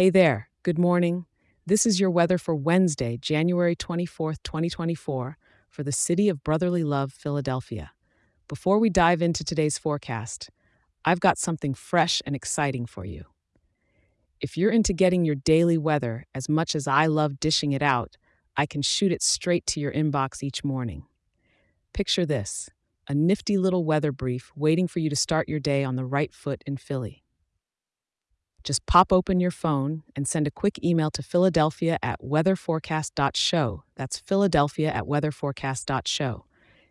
Hey there, good morning. This is your weather for Wednesday, January 24th, 2024, for the city of brotherly love, Philadelphia. Before we dive into today's forecast, I've got something fresh and exciting for you. If you're into getting your daily weather as much as I love dishing it out, I can shoot it straight to your inbox each morning. Picture this a nifty little weather brief waiting for you to start your day on the right foot in Philly. Just pop open your phone and send a quick email to Philadelphia at weatherforecast.show. That's Philadelphia at weatherforecast.show.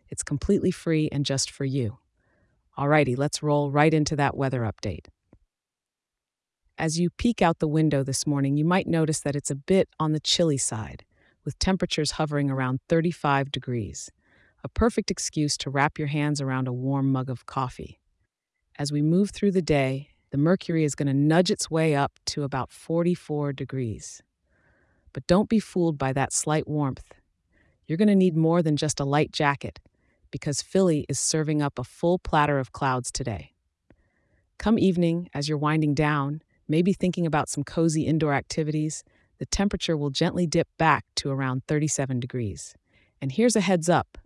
It's completely free and just for you. Alrighty, let's roll right into that weather update. As you peek out the window this morning, you might notice that it's a bit on the chilly side, with temperatures hovering around 35 degrees. A perfect excuse to wrap your hands around a warm mug of coffee. As we move through the day, the mercury is going to nudge its way up to about 44 degrees. But don't be fooled by that slight warmth. You're going to need more than just a light jacket, because Philly is serving up a full platter of clouds today. Come evening, as you're winding down, maybe thinking about some cozy indoor activities, the temperature will gently dip back to around 37 degrees. And here's a heads up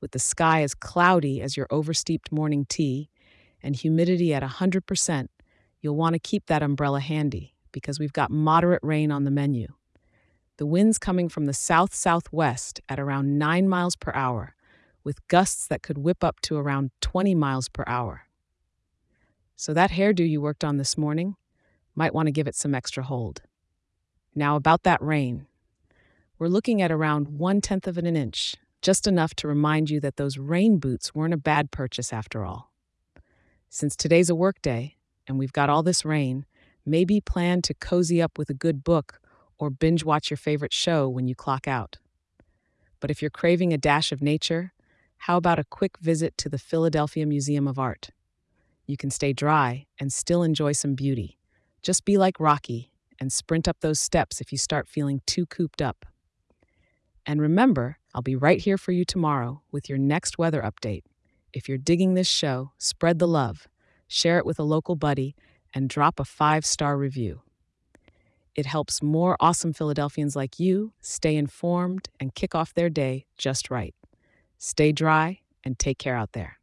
with the sky as cloudy as your oversteeped morning tea and humidity at 100%, you'll want to keep that umbrella handy because we've got moderate rain on the menu. The wind's coming from the south southwest at around 9 miles per hour, with gusts that could whip up to around 20 miles per hour. So, that hairdo you worked on this morning might want to give it some extra hold. Now, about that rain. We're looking at around one tenth of an inch, just enough to remind you that those rain boots weren't a bad purchase after all. Since today's a work day, and we've got all this rain, maybe plan to cozy up with a good book or binge watch your favorite show when you clock out. But if you're craving a dash of nature, how about a quick visit to the Philadelphia Museum of Art? You can stay dry and still enjoy some beauty. Just be like Rocky and sprint up those steps if you start feeling too cooped up. And remember, I'll be right here for you tomorrow with your next weather update. If you're digging this show, spread the love share it with a local buddy, and drop a five star review. It helps more awesome Philadelphians like you stay informed and kick off their day just right. Stay dry and take care out there.